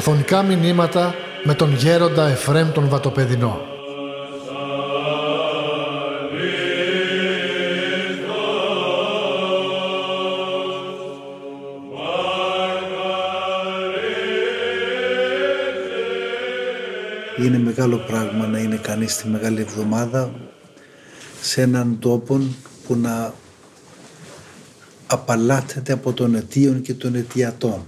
Αφωνικά μηνύματα με τον γέροντα Εφρέμ τον Βατοπεδινό. Είναι μεγάλο πράγμα να είναι κανείς τη Μεγάλη Εβδομάδα σε έναν τόπο που να απαλλάτεται από τον αιτίον και των αιτιατών.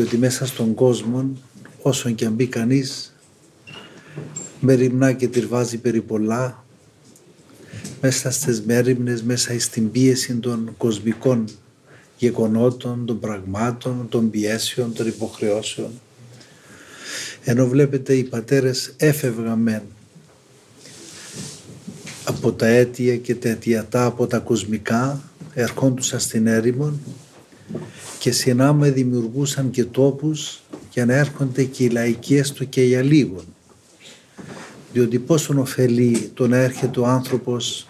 Διότι μέσα στον κόσμο, όσο και αν μπει κανείς, μεριμνά και τυρβάζει περί πολλά, μέσα στις μέρημνες, μέσα στην πίεση των κοσμικών γεγονότων, των πραγμάτων, των πιέσεων, των υποχρεώσεων. Ενώ βλέπετε οι πατέρες έφευγαν από τα αίτια και τα αιτιατά, από τα κοσμικά, ερχόντουσαν στην έρημο και συνάμα δημιουργούσαν και τόπους για να έρχονται και οι λαϊκοί έστω και για λίγο. Διότι πόσον ωφελεί το να έρχεται ο άνθρωπος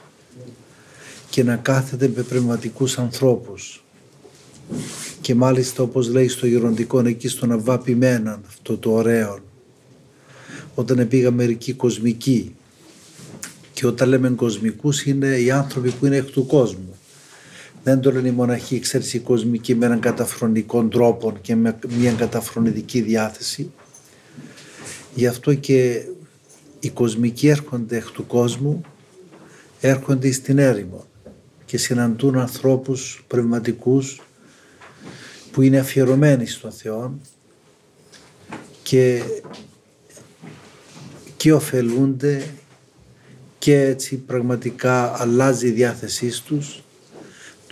και να κάθεται με πνευματικούς ανθρώπους. Και μάλιστα όπως λέει στο γεροντικό εκεί στον Αβάπημένα αυτό το ωραίο όταν πήγα μερικοί κοσμικοί και όταν λέμε κοσμικούς είναι οι άνθρωποι που είναι εκ του κόσμου δεν το λένε οι μοναχοί, ξέρεις, οι κοσμικοί με έναν καταφρονικό τρόπο και με μια καταφρονητική διάθεση. Γι' αυτό και οι κοσμικοί έρχονται εκ του κόσμου, έρχονται στην έρημο και συναντούν ανθρώπους πνευματικούς που είναι αφιερωμένοι στον Θεό και, και ωφελούνται και έτσι πραγματικά αλλάζει η διάθεσή τους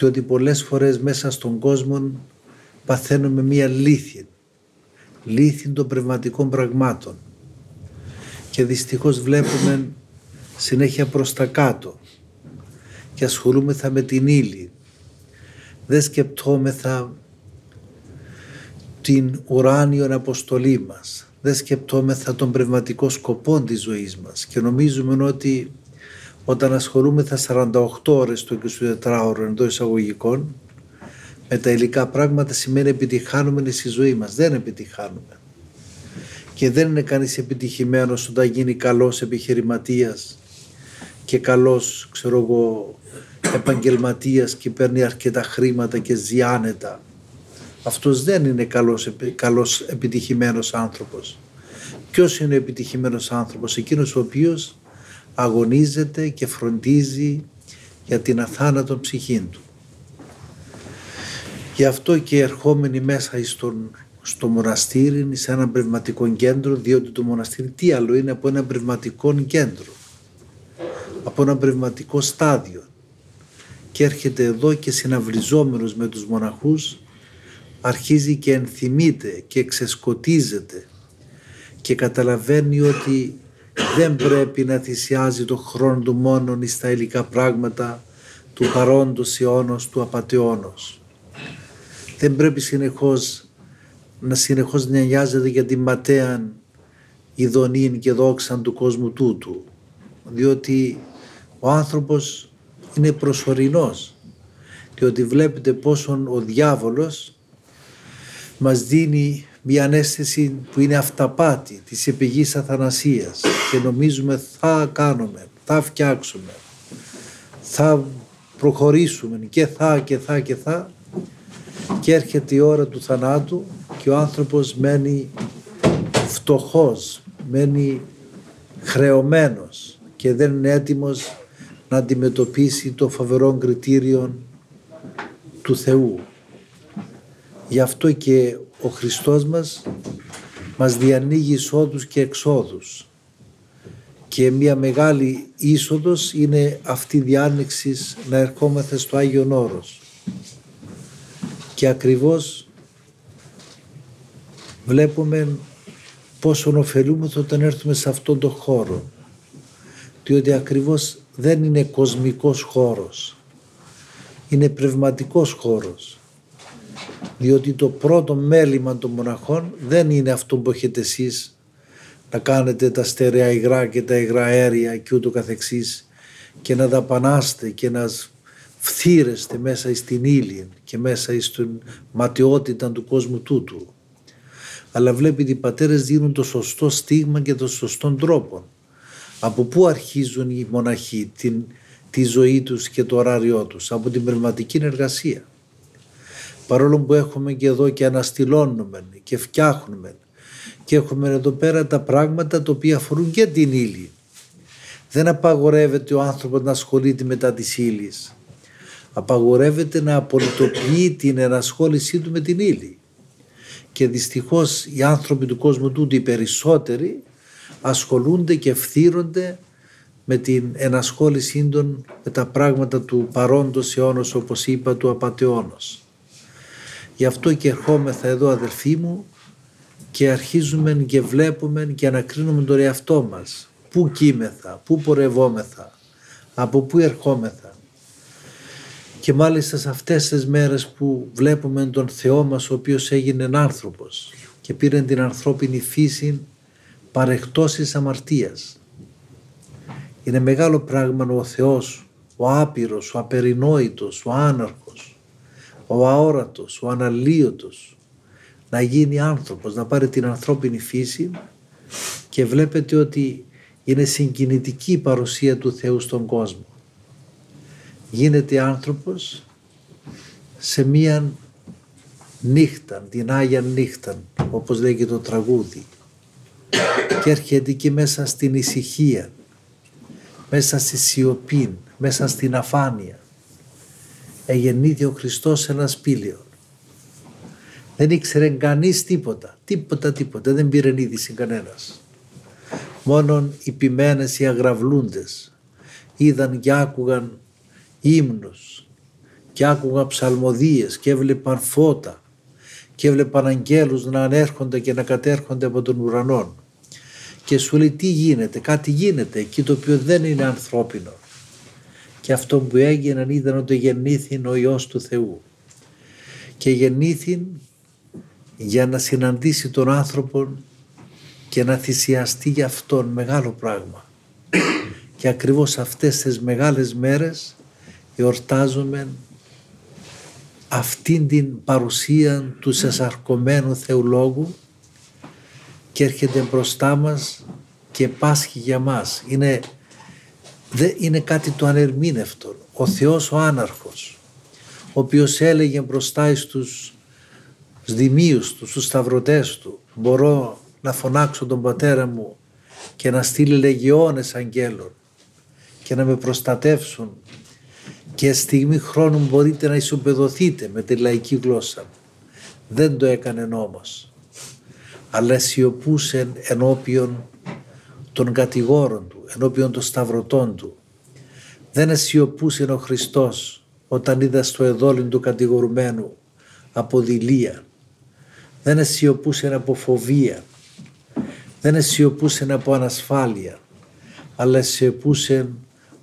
ότι πολλές φορές μέσα στον κόσμο παθαίνουμε μία λύθη, λύθη των πνευματικών πραγμάτων και δυστυχώς βλέπουμε συνέχεια προς τα κάτω και ασχολούμεθα με την ύλη. Δεν σκεπτόμεθα την ουράνιον αποστολή μας. Δεν σκεπτόμεθα τον πνευματικό σκοπό της ζωής μας και νομίζουμε ότι όταν ασχολούμεθα 48 ώρες το 24ωρο εντός εισαγωγικών με τα υλικά πράγματα σημαίνει επιτυχάνουμε στη ζωή μας. Δεν επιτυχάνουμε. Και δεν είναι κανείς επιτυχημένος όταν γίνει καλός επιχειρηματίας και καλός, ξέρω εγώ, επαγγελματίας και παίρνει αρκετά χρήματα και ζιάνετα. Αυτός δεν είναι καλός, καλός επιτυχημένος άνθρωπος. Ποιος είναι ο επιτυχημένος άνθρωπος, εκείνος ο οποίος αγωνίζεται και φροντίζει για την αθάνατο ψυχή του. Γι' αυτό και ερχόμενοι μέσα στον, στο μοναστήρι, σε ένα πνευματικό κέντρο, διότι το μοναστήρι τι άλλο είναι από ένα πνευματικό κέντρο, από ένα πνευματικό στάδιο. Και έρχεται εδώ και συναυλιζόμενος με τους μοναχούς, αρχίζει και ενθυμείται και ξεσκοτίζεται και καταλαβαίνει ότι δεν πρέπει να θυσιάζει το χρόνο του μόνον στα υλικά πράγματα του παρόντος αιώνος, του απαταιώνος. Δεν πρέπει συνεχώς να συνεχώς νοιάζεται για την ματέα ειδονήν και δόξαν του κόσμου τούτου. Διότι ο άνθρωπος είναι προσωρινός. Διότι βλέπετε πόσον ο διάβολος μας δίνει μια ανέστηση που είναι αυταπάτη της επιγής αθανασίας και νομίζουμε θα κάνουμε, θα φτιάξουμε, θα προχωρήσουμε και θα και θα και θα και έρχεται η ώρα του θανάτου και ο άνθρωπος μένει φτωχός, μένει χρεωμένος και δεν είναι έτοιμος να αντιμετωπίσει το φοβερό κριτήριο του Θεού. Γι' αυτό και ο Χριστός μας μας διανοίγει εισόδους και εξόδους και μια μεγάλη είσοδος είναι αυτή η διάνοιξη να ερχόμαστε στο Άγιον Όρος. Και ακριβώς βλέπουμε πόσο ωφελούμε όταν έρθουμε σε αυτόν τον χώρο. Διότι ακριβώς δεν είναι κοσμικός χώρος. Είναι πνευματικός χώρος. Διότι το πρώτο μέλημα των μοναχών δεν είναι αυτό που έχετε εσείς να κάνετε τα στερεά υγρά και τα υγρά αέρια και ούτω καθεξής και να δαπανάστε και να φθύρεστε μέσα στην ύλη και μέσα στην ματιότητα του κόσμου τούτου. αλλά βλέπει ότι οι πατέρες δίνουν το σωστό στίγμα και το σωστό τρόπο. Από πού αρχίζουν οι μοναχοί την, τη ζωή τους και το ωράριό τους, από την πνευματική εργασία. Παρόλο που έχουμε και εδώ και αναστηλώνουμε και φτιάχνουμε και έχουμε εδώ πέρα τα πράγματα τα οποία αφορούν και την ύλη. Δεν απαγορεύεται ο άνθρωπος να ασχολείται μετά της ύλης. Απαγορεύεται να απολυτοποιεί την ενασχόλησή του με την ύλη. Και δυστυχώς οι άνθρωποι του κόσμου τούτου οι περισσότεροι ασχολούνται και ευθύρονται με την ενασχόλησή των με τα πράγματα του παρόντος αιώνος όπως είπα του απατεώνος. Γι' αυτό και ερχόμεθα εδώ αδελφοί μου και αρχίζουμε και βλέπουμε και ανακρίνουμε τον εαυτό μας. Πού κείμεθα, πού πορευόμεθα, από πού ερχόμεθα. Και μάλιστα σε αυτές τις μέρες που βλέπουμε τον Θεό μας ο οποίος έγινε άνθρωπος και πήρε την ανθρώπινη φύση παρεχτός της αμαρτίας. Είναι μεγάλο πράγμα ο Θεός, ο άπειρος, ο απερινόητος, ο άναρχος, ο αόρατος, ο αναλύωτος, να γίνει άνθρωπος, να πάρει την ανθρώπινη φύση και βλέπετε ότι είναι συγκινητική η παρουσία του Θεού στον κόσμο. Γίνεται άνθρωπος σε μία νύχτα, την Άγια νύχτα, όπως λέγει το τραγούδι και έρχεται εκεί μέσα στην ησυχία, μέσα στη σιωπή, μέσα στην αφάνεια. Εγεννήθη ο Χριστός σε ένα σπήλαιο. Δεν ήξερε κανείς τίποτα, τίποτα, τίποτα, δεν πήρε είδηση κανένας. Μόνον οι ποιμένες, οι αγραυλούντες είδαν και άκουγαν ύμνους και άκουγαν ψαλμοδίες και έβλεπαν φώτα και έβλεπαν αγγέλους να ανέρχονται και να κατέρχονται από τον ουρανό και σου λέει τι γίνεται, κάτι γίνεται εκεί το οποίο δεν είναι ανθρώπινο. Και αυτό που έγινε ήταν ότι γεννήθη ο Υιός του Θεού. Και γεννήθη για να συναντήσει τον άνθρωπο και να θυσιαστεί για αυτόν μεγάλο πράγμα. Και ακριβώς αυτές τις μεγάλες μέρες εορτάζουμε αυτήν την παρουσία του σεσαρκωμένου Θεολόγου και έρχεται μπροστά μας και πάσχει για μας. Είναι, δε, είναι κάτι το ανερμήνευτο. Ο Θεός ο άναρχος, ο οποίος έλεγε μπροστά στους δημίους του, στους σταυρωτές του, μπορώ να φωνάξω τον πατέρα μου και να στείλει λεγιώνες αγγέλων και να με προστατεύσουν και στιγμή χρόνου μπορείτε να ισοπεδωθείτε με τη λαϊκή γλώσσα. Δεν το έκανε όμως αλλά σιωπούσε ενώπιον των κατηγόρων του, ενώπιον των σταυρωτών του. Δεν αισιοπούσε ο Χριστός όταν είδα στο εδόλιν του κατηγορουμένου από δειλία. Δεν αισιοπούσε από φοβία. Δεν αισιοπούσε από ανασφάλεια. Αλλά αισιοπούσε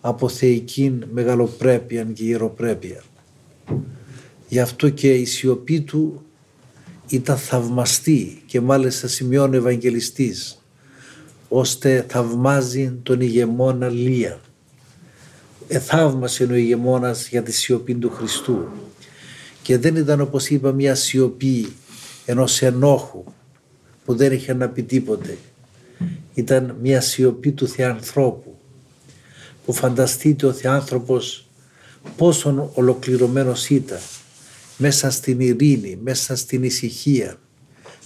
από θεϊκή μεγαλοπρέπεια και ιεροπρέπεια. Γι' αυτό και η σιωπή του ήταν θαυμαστή και μάλιστα σημειώνει ο Ευαγγελιστής ώστε θαυμάζει τον ηγεμόνα Λία. Εθαύμασε ο ηγεμόνας για τη σιωπή του Χριστού και δεν ήταν όπως είπα μια σιωπή ενός ενόχου που δεν είχε να πει τίποτε. Ήταν μια σιωπή του Θεανθρώπου που φανταστείτε ο Θεάνθρωπος πόσο ολοκληρωμένος ήταν μέσα στην ειρήνη, μέσα στην ησυχία,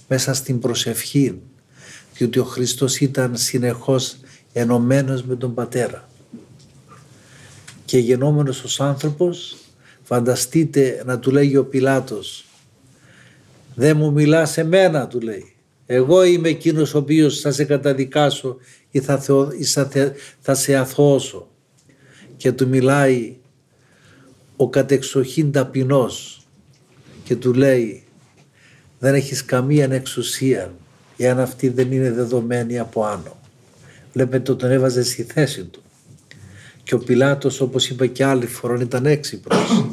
μέσα στην προσευχή, διότι ο Χριστός ήταν συνεχώς ενωμένος με τον Πατέρα. Και γεννόμενος ως άνθρωπος, φανταστείτε να του λέγει ο Πιλάτος, δεν μου μιλά σε μένα του λέει. Εγώ είμαι εκείνος ο οποίος θα σε καταδικάσω ή θα, θα σε αθώσω. Και του μιλάει ο κατεξοχήν ταπεινός και του λέει δεν έχεις καμία εξουσία εάν αυτή δεν είναι δεδομένη από άνω. Βλέπετε τον έβαζε στη θέση του. Και ο Πιλάτος όπως είπα και άλλη φορά ήταν έξυπνος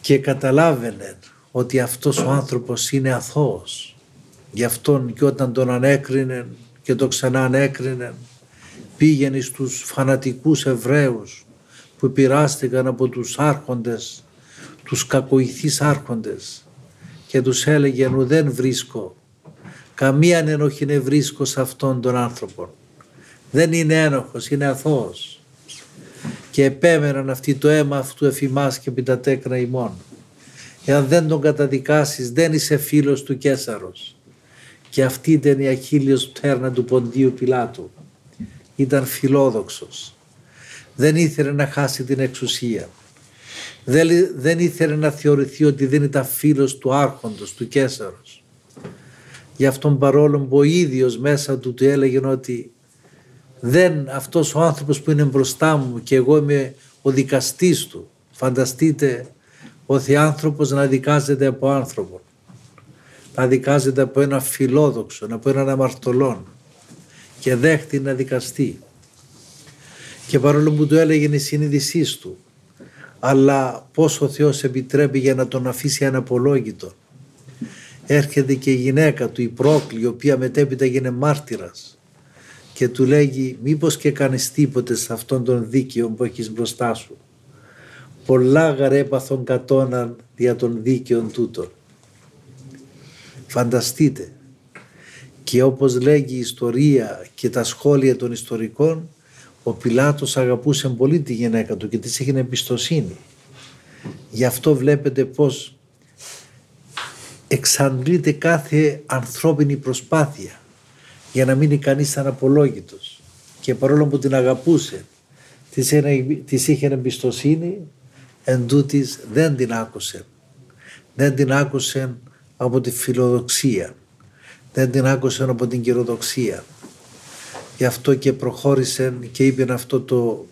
και καταλάβαινε ότι αυτός ο άνθρωπος είναι αθώος. Γι' αυτόν και όταν τον ανέκρινε και το ξανά ανέκρινε πήγαινε στους φανατικούς Εβραίους που πειράστηκαν από τους άρχοντες τους κακοηθείς άρχοντες και τους έλεγε «Νου δεν βρίσκω Καμία ενοχή δεν βρίσκω σε αυτόν τον άνθρωπο. Δεν είναι ένοχος, είναι αθώος. Και επέμεναν αυτοί το αίμα αυτού εφημάς και επί τα τέκνα ημών. Εάν δεν τον καταδικάσεις δεν είσαι φίλος του Κέσαρος. Και αυτή ήταν η αχίλιος πτέρνα του Ποντίου Πιλάτου. Ήταν φιλόδοξος. Δεν ήθελε να χάσει την εξουσία. Δεν, δεν ήθελε να θεωρηθεί ότι δεν ήταν φίλος του άρχοντος, του Κέσαρος. Γι' αυτόν παρόλο που ο ίδιος μέσα του του έλεγε ότι δεν αυτός ο άνθρωπος που είναι μπροστά μου και εγώ είμαι ο δικαστής του. Φανταστείτε ο άνθρωπος να δικάζεται από άνθρωπο. Να δικάζεται από ένα φιλόδοξο, από έναν αμαρτωλόν και δέχτη να δικαστεί. Και παρόλο που του έλεγε η συνείδησή του, αλλά πώς ο Θεός επιτρέπει για να τον αφήσει αναπολόγητο; Έρχεται και η γυναίκα του, η πρόκλη, η οποία μετέπειτα γίνει μάρτυρας και του λέγει μήπως και κάνεις τίποτε σε αυτόν τον δίκαιο που έχεις μπροστά σου. Πολλά γαρέπαθον κατώναν δια των δίκαιων τούτων. Φανταστείτε και όπως λέγει η ιστορία και τα σχόλια των ιστορικών ο Πιλάτος αγαπούσε πολύ τη γυναίκα του και της είχε εμπιστοσύνη. Γι' αυτό βλέπετε πως εξαντλείται κάθε ανθρώπινη προσπάθεια για να μείνει κανείς αναπολόγητος. Και παρόλο που την αγαπούσε, της είχε εμπιστοσύνη, εν τούτης δεν την άκουσε. Δεν την άκουσε από τη φιλοδοξία. Δεν την άκουσε από την κυροδοξία. Γι' αυτό και προχώρησε και είπε αυτό το,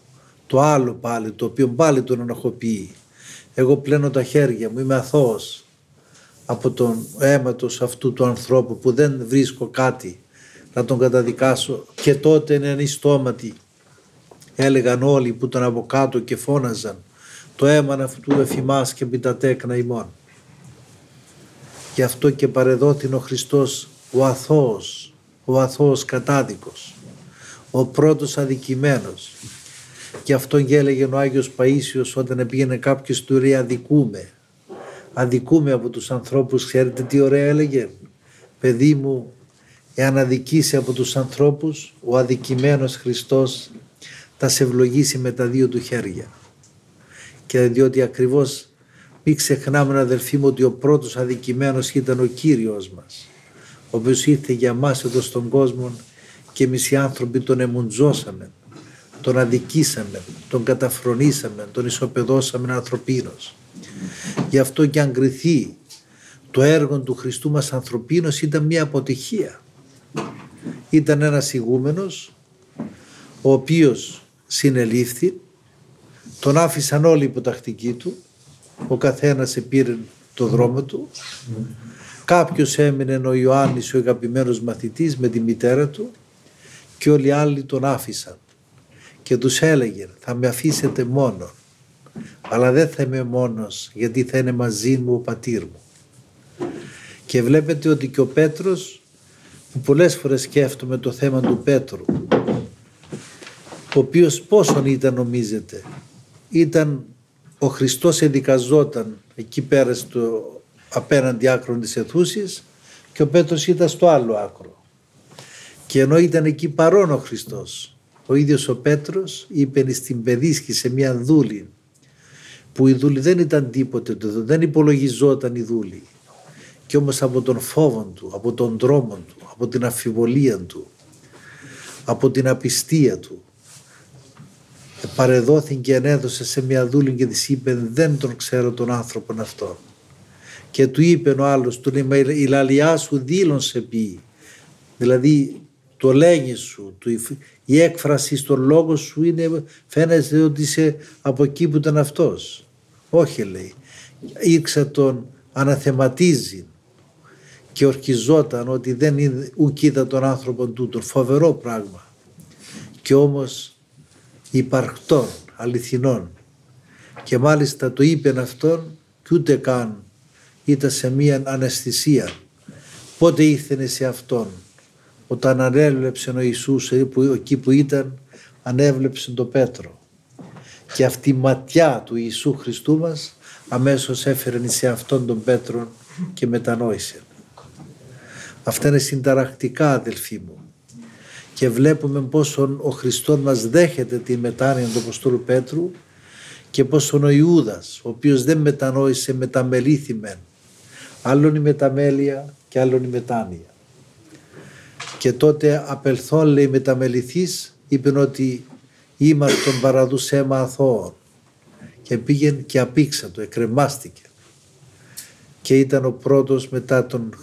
το άλλο πάλι, το οποίο πάλι τον ενοχοποιεί. Εγώ πλένω τα χέρια μου, είμαι αθώος από τον αίματος αυτού του ανθρώπου που δεν βρίσκω κάτι να τον καταδικάσω και τότε είναι ανιστόματοι έλεγαν όλοι που ήταν από κάτω και φώναζαν το αίμα αυτού εφημάς και τα τέκνα ημών. Γι' αυτό και παρεδόθην ο Χριστός ο αθώος, ο αθώος κατάδικος, ο πρώτος αδικημένος. Και αυτόν και έλεγε ο Άγιος Παΐσιος όταν πήγαινε κάποιος του λέει αδικούμε. Αδικούμε από τους ανθρώπους, ξέρετε τι ωραία έλεγε. Παιδί μου εάν αδικήσει από τους ανθρώπους, ο αδικημένος Χριστός θα σε ευλογήσει με τα δύο του χέρια. Και διότι ακριβώς μην ξεχνάμε αδελφοί μου ότι ο πρώτος αδικημένος ήταν ο Κύριος μας, ο οποίος ήρθε για μας εδώ στον κόσμο και εμείς οι άνθρωποι τον εμουντζώσαμε, τον αδικήσαμε, τον καταφρονήσαμε, τον ισοπεδώσαμε ανθρωπίνος. Γι' αυτό και αν κριθεί το έργο του Χριστού μας ανθρωπίνος ήταν μια αποτυχία ήταν ένας ηγούμενος ο οποίος συνελήφθη τον άφησαν όλοι οι υποτακτικοί του. Ο καθένας επήρε το δρόμο του. Κάποιος έμεινε ο Ιωάννης ο αγαπημένος μαθητής με τη μητέρα του και όλοι οι άλλοι τον άφησαν και τους έλεγε θα με αφήσετε μόνο αλλά δεν θα είμαι μόνος γιατί θα είναι μαζί μου ο πατήρ μου και βλέπετε ότι και ο Πέτρος πολλές φορές σκέφτομαι το θέμα του Πέτρου ο οποίος πόσον ήταν νομίζετε ήταν ο Χριστός εδικαζόταν εκεί πέρα στο απέναντι άκρο της αιθούσης και ο Πέτρος ήταν στο άλλο άκρο και ενώ ήταν εκεί παρόν ο Χριστός ο ίδιος ο Πέτρος είπε στην παιδίσκη σε μια δούλη που η δούλη δεν ήταν τίποτε, δεν υπολογιζόταν η δούλη και όμως από τον φόβο του, από τον δρόμο του, από την αφιβολία του, από την απιστία του. Παρεδόθηκε και ενέδωσε σε μια δούλη και της είπε δεν τον ξέρω τον άνθρωπον αυτό. Και του είπε ο άλλος, του λέει η λαλιά σου δήλωσε πει. Δηλαδή το λέγεις σου, η έκφραση στον λόγο σου είναι, φαίνεται ότι είσαι από εκεί που ήταν αυτός. Όχι λέει, ήξε τον αναθεματίζει και ορκιζόταν ότι δεν είναι ουκ τον άνθρωπο τούτο. Φοβερό πράγμα. Και όμως υπαρκτών, αληθινών. Και μάλιστα το είπε αυτόν και ούτε καν ήταν σε μία αναισθησία. Πότε ήρθε σε αυτόν. Όταν ανέβλεψε ο Ιησούς εκεί που ήταν ανέβλεψε τον Πέτρο. Και αυτή η ματιά του Ιησού Χριστού μας αμέσως έφερε σε αυτόν τον Πέτρο και μετανόησε. Αυτά είναι συνταρακτικά αδελφοί μου. Και βλέπουμε πόσο ο Χριστός μας δέχεται τη μετάνοια του Αποστόλου Πέτρου και πόσο ο Ιούδας, ο οποίος δεν μετανόησε μεταμελήθη μεν. Άλλον η μεταμέλεια και άλλον η μετάνοια. Και τότε απελθόν λέει μεταμεληθής είπε ότι τον παραδούς αίμα αθώων και πήγαινε και απήξα το, εκρεμάστηκε και ήταν ο πρώτος μετά τον,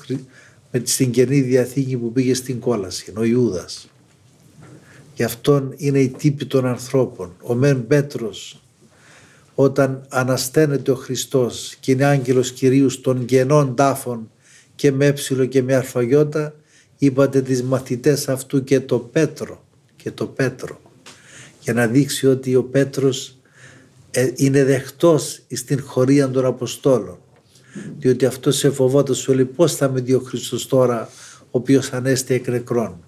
με στην Καινή Διαθήκη που πήγε στην κόλαση, ο Ιούδας. Γι' αυτόν είναι η τύπη των ανθρώπων. Ο Μεν Πέτρος όταν ανασταίνεται ο Χριστός και είναι άγγελος Κυρίους των γενών τάφων και με έψιλο και με αρφαγιώτα είπατε τις μαθητές αυτού και το Πέτρο και το Πέτρο για να δείξει ότι ο Πέτρος ε, είναι δεχτός στην χωρία των Αποστόλων διότι αυτός σε φοβόταν σου λέει πώς θα με δει ο Χριστός τώρα ο οποίος ανέστη εκ νεκρών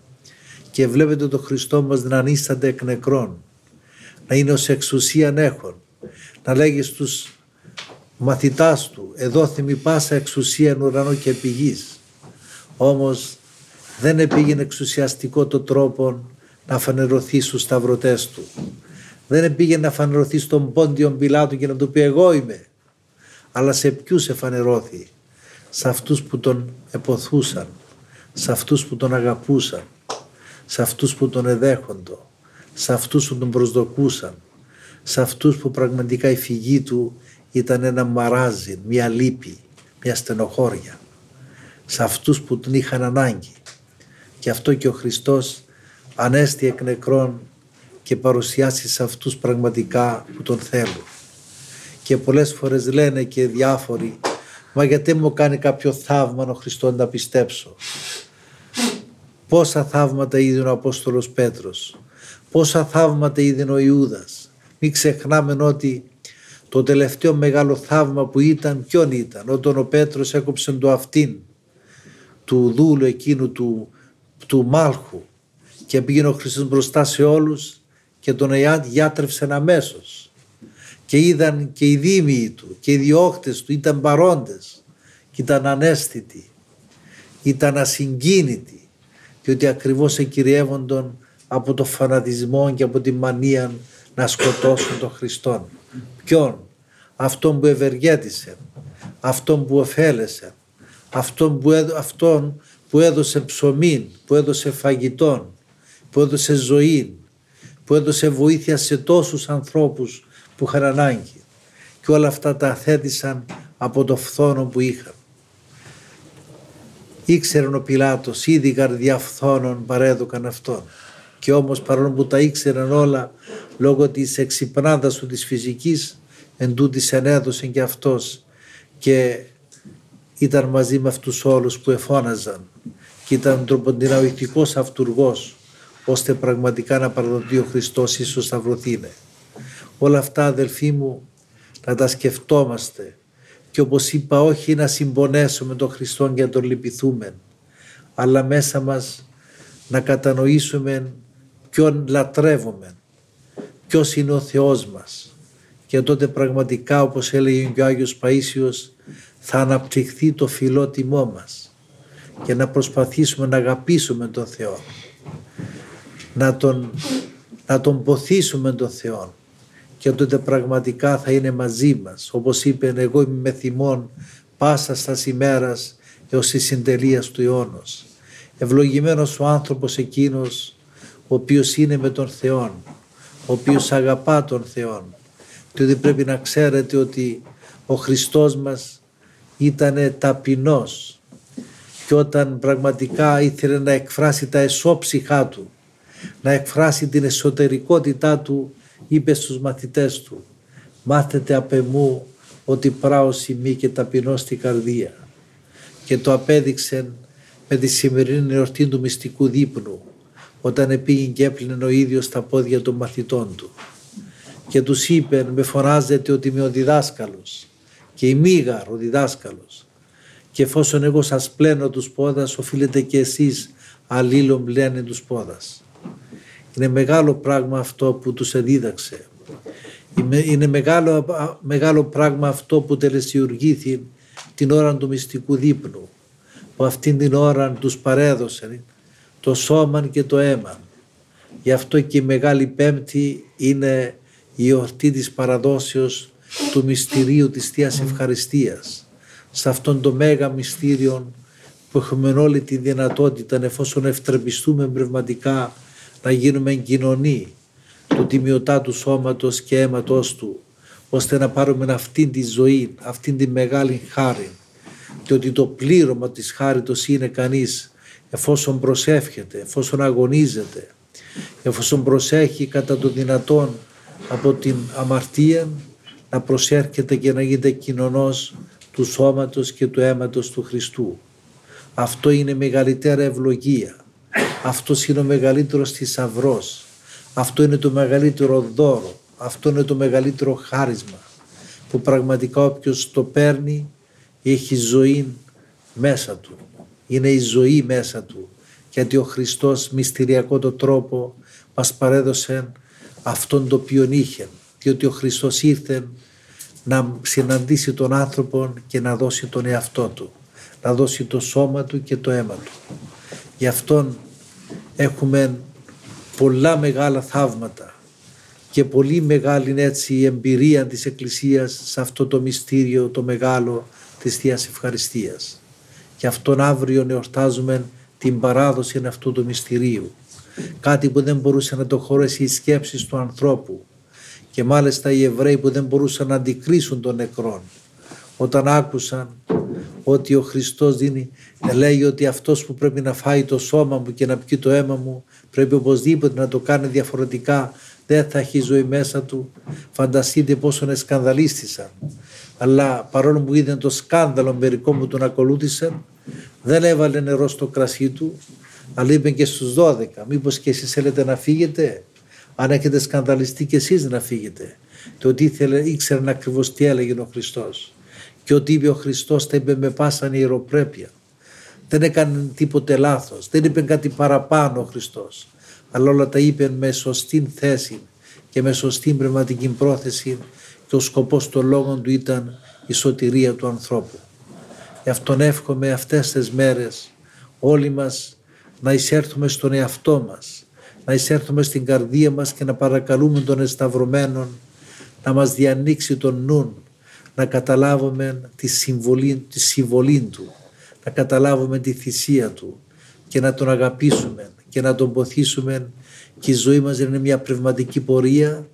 και βλέπετε το Χριστό μας να ανίσταται εκ νεκρών να είναι ως εξουσίαν έχων να λέγει στους μαθητάς του εδώ θυμή πάσα εξουσία ουρανό και πηγής όμως δεν επήγαινε εξουσιαστικό το τρόπο να φανερωθεί στους σταυρωτές του. Δεν πήγαινε να φανερωθεί στον πόντιον Πιλάτου και να του πει εγώ είμαι αλλά σε ποιους εφανερώθη σε αυτούς που τον εποθούσαν σε αυτούς που τον αγαπούσαν σε αυτούς που τον εδέχοντο σε αυτούς που τον προσδοκούσαν σε αυτούς που πραγματικά η φυγή του ήταν ένα μαράζι, μια λύπη, μια στενοχώρια σε αυτούς που τον είχαν ανάγκη. Και αυτό και ο Χριστός ανέστη εκ νεκρών και παρουσιάσει σε αυτούς πραγματικά που τον θέλουν. Και πολλές φορές λένε και διάφοροι μα γιατί μου κάνει κάποιο θαύμα ο Χριστό να πιστέψω; Πόσα θαύματα είδε ο Απόστολος Πέτρος. Πόσα θαύματα είδε ο Ιούδας. Μην ξεχνάμε ότι το τελευταίο μεγάλο θαύμα που ήταν ποιον ήταν; Όταν ο Πέτρος έκοψε το αυτήν του δούλου εκείνου του, του Μάλχου και πήγαινε ο Χριστός μπροστά σε όλους και τον γιάτρεψε αμέσως. Και είδαν και οι δήμοι του και οι διώχτες του ήταν παρόντες και ήταν ανέστητοι, ήταν ασυγκίνητοι διότι ακριβώς εκυριεύονταν από το φανατισμό και από τη μανία να σκοτώσουν τον Χριστόν. Ποιον; Αυτόν που ευεργέτησε, αυτόν που ωφέλεσε, αυτόν που, αυτόν που έδωσε ψωμί, που έδωσε φαγητόν, που έδωσε ζωή, που έδωσε βοήθεια σε τόσους ανθρώπους που είχαν ανάγκη και όλα αυτά τα θέτησαν από το φθόνο που είχαν. Ήξεραν ο Πιλάτος, ήδη καρδιά φθόνων παρέδωκαν αυτόν. Και όμως παρόλο που τα ήξεραν όλα λόγω της εξυπνάδας του της φυσικής εν τούτης ενέδωσε και αυτός και ήταν μαζί με αυτούς όλους που εφώναζαν και ήταν τροποντιναοητικός αυτούργος ώστε πραγματικά να παραδοθεί ο Χριστός ίσως σταυρωθήνε. Όλα αυτά αδελφοί μου να τα σκεφτόμαστε και όπως είπα όχι να συμπονέσουμε τον Χριστό και να τον λυπηθούμε αλλά μέσα μας να κατανοήσουμε ποιον λατρεύουμε, ποιος είναι ο Θεός μας. Και τότε πραγματικά όπως έλεγε και ο Άγιος Παΐσιος θα αναπτυχθεί το φιλότιμό μας και να προσπαθήσουμε να αγαπήσουμε τον Θεό να τον, να τον ποθήσουμε τον Θεό και τότε πραγματικά θα είναι μαζί μας. Όπως είπε εγώ είμαι με θυμόν πάσα στα ημέρας έως η συντελεία του αιώνος. Ευλογημένος ο άνθρωπος εκείνος ο οποίος είναι με τον Θεό, ο οποίος αγαπά τον Θεό. Διότι πρέπει να ξέρετε ότι ο Χριστός μας ήταν ταπεινός και όταν πραγματικά ήθελε να εκφράσει τα εσώψυχά του να εκφράσει την εσωτερικότητά του είπε στους μαθητές του μάθετε απ' εμού ότι πράω σημεί και ταπεινώ στη καρδία και το απέδειξε με τη σημερινή εορτή του μυστικού δείπνου όταν επήγε και έπλυνε ο ίδιος τα πόδια των μαθητών του. Και τους είπε με φωνάζετε ότι είμαι ο διδάσκαλος και η μίγαρ ο διδάσκαλος. Και εφόσον εγώ σας πλένω τους πόδας οφείλετε και εσείς αλλήλων πλένε τους πόδας. Είναι μεγάλο πράγμα αυτό που τους εδίδαξε. Είναι μεγάλο, μεγάλο πράγμα αυτό που τελεσιουργήθη την ώρα του μυστικού δείπνου. που αυτήν την ώρα τους παρέδωσε το σώμα και το αίμα. Γι' αυτό και η Μεγάλη Πέμπτη είναι η εορτή της παραδόσεως του μυστηρίου της Θείας Ευχαριστίας. Σε αυτόν το μέγα μυστήριο που έχουμε όλη τη δυνατότητα εφόσον ευτρεπιστούμε πνευματικά να γίνουμε κοινωνοί του τιμιωτάτου σώματος και αίματος του ώστε να πάρουμε αυτήν τη ζωή, αυτήν τη μεγάλη χάρη και ότι το πλήρωμα της χάριτος είναι κανείς εφόσον προσεύχεται, εφόσον αγωνίζεται, εφόσον προσέχει κατά το δυνατόν από την αμαρτία να προσέρχεται και να γίνεται κοινωνός του σώματος και του αίματος του Χριστού. Αυτό είναι μεγαλύτερα ευλογία. Αυτός είναι ο μεγαλύτερος θησαυρός. Αυτό είναι το μεγαλύτερο δώρο. Αυτό είναι το μεγαλύτερο χάρισμα που πραγματικά όποιος το παίρνει έχει ζωή μέσα του. Είναι η ζωή μέσα του γιατί ο Χριστός μυστηριακό το τρόπο μας παρέδωσε αυτόν το οποίο είχε διότι ο Χριστός ήρθε να συναντήσει τον άνθρωπο και να δώσει τον εαυτό του να δώσει το σώμα του και το αίμα του. Γι' αυτόν έχουμε πολλά μεγάλα θαύματα και πολύ μεγάλη έτσι η εμπειρία της Εκκλησίας σε αυτό το μυστήριο το μεγάλο της Θείας Ευχαριστίας. Γι' αυτόν αύριο εορτάζουμε την παράδοση αυτού του μυστηρίου. Κάτι που δεν μπορούσε να το χωρέσει οι σκέψεις του ανθρώπου και μάλιστα οι Εβραίοι που δεν μπορούσαν να αντικρίσουν τον νεκρόν όταν άκουσαν ότι ο Χριστός δίνει, λέει ότι αυτός που πρέπει να φάει το σώμα μου και να πιει το αίμα μου πρέπει οπωσδήποτε να το κάνει διαφορετικά. Δεν θα έχει ζωή μέσα του. Φανταστείτε πόσο σκανδαλίστησαν. Αλλά παρόλο που είδαν το σκάνδαλο μερικών που τον ακολούθησαν δεν έβαλε νερό στο κρασί του αλλά είπε και στους 12 μήπως και εσείς θέλετε να φύγετε; Αν έχετε σκανδαλιστεί και εσείς να φύγετε το ότι ήθελε, ήξεραν ακριβώς τι έλεγε ο Χριστός και ό,τι είπε ο Χριστός τα είπε με πάσα ιεροπρέπεια. Δεν έκανε τίποτε λάθος, δεν είπε κάτι παραπάνω ο Χριστός, αλλά όλα τα είπε με σωστή θέση και με σωστή πνευματική πρόθεση και ο σκοπός των λόγων του ήταν η σωτηρία του ανθρώπου. Γι' αυτόν εύχομαι αυτές τις μέρες όλοι μας να εισέρθουμε στον εαυτό μας, να εισέρθουμε στην καρδία μας και να παρακαλούμε τον εσταυρωμένο να μας διανοίξει τον νουν, να καταλάβουμε τη συμβολή, τη συμβολή του, να καταλάβουμε τη θυσία του. Και να τον αγαπήσουμε και να τον ποθήσουμε. Και η ζωή μας είναι μια πνευματική πορεία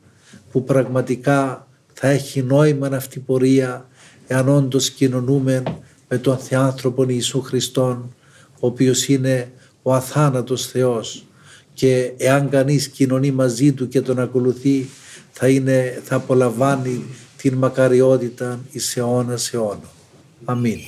που πραγματικά θα έχει νόημα αυτή η πορεία εάν όντως κοινωνούμε με τον Θεάνθρωπο Ιησού Χριστόν ο οποίος είναι ο αθάνατος Θεός. Και εάν κανείς κοινωνεί μαζί του και τον ακολουθεί θα, είναι, θα απολαμβάνει την μακαριότητα εις αιώνα αιώνα. Αμήν.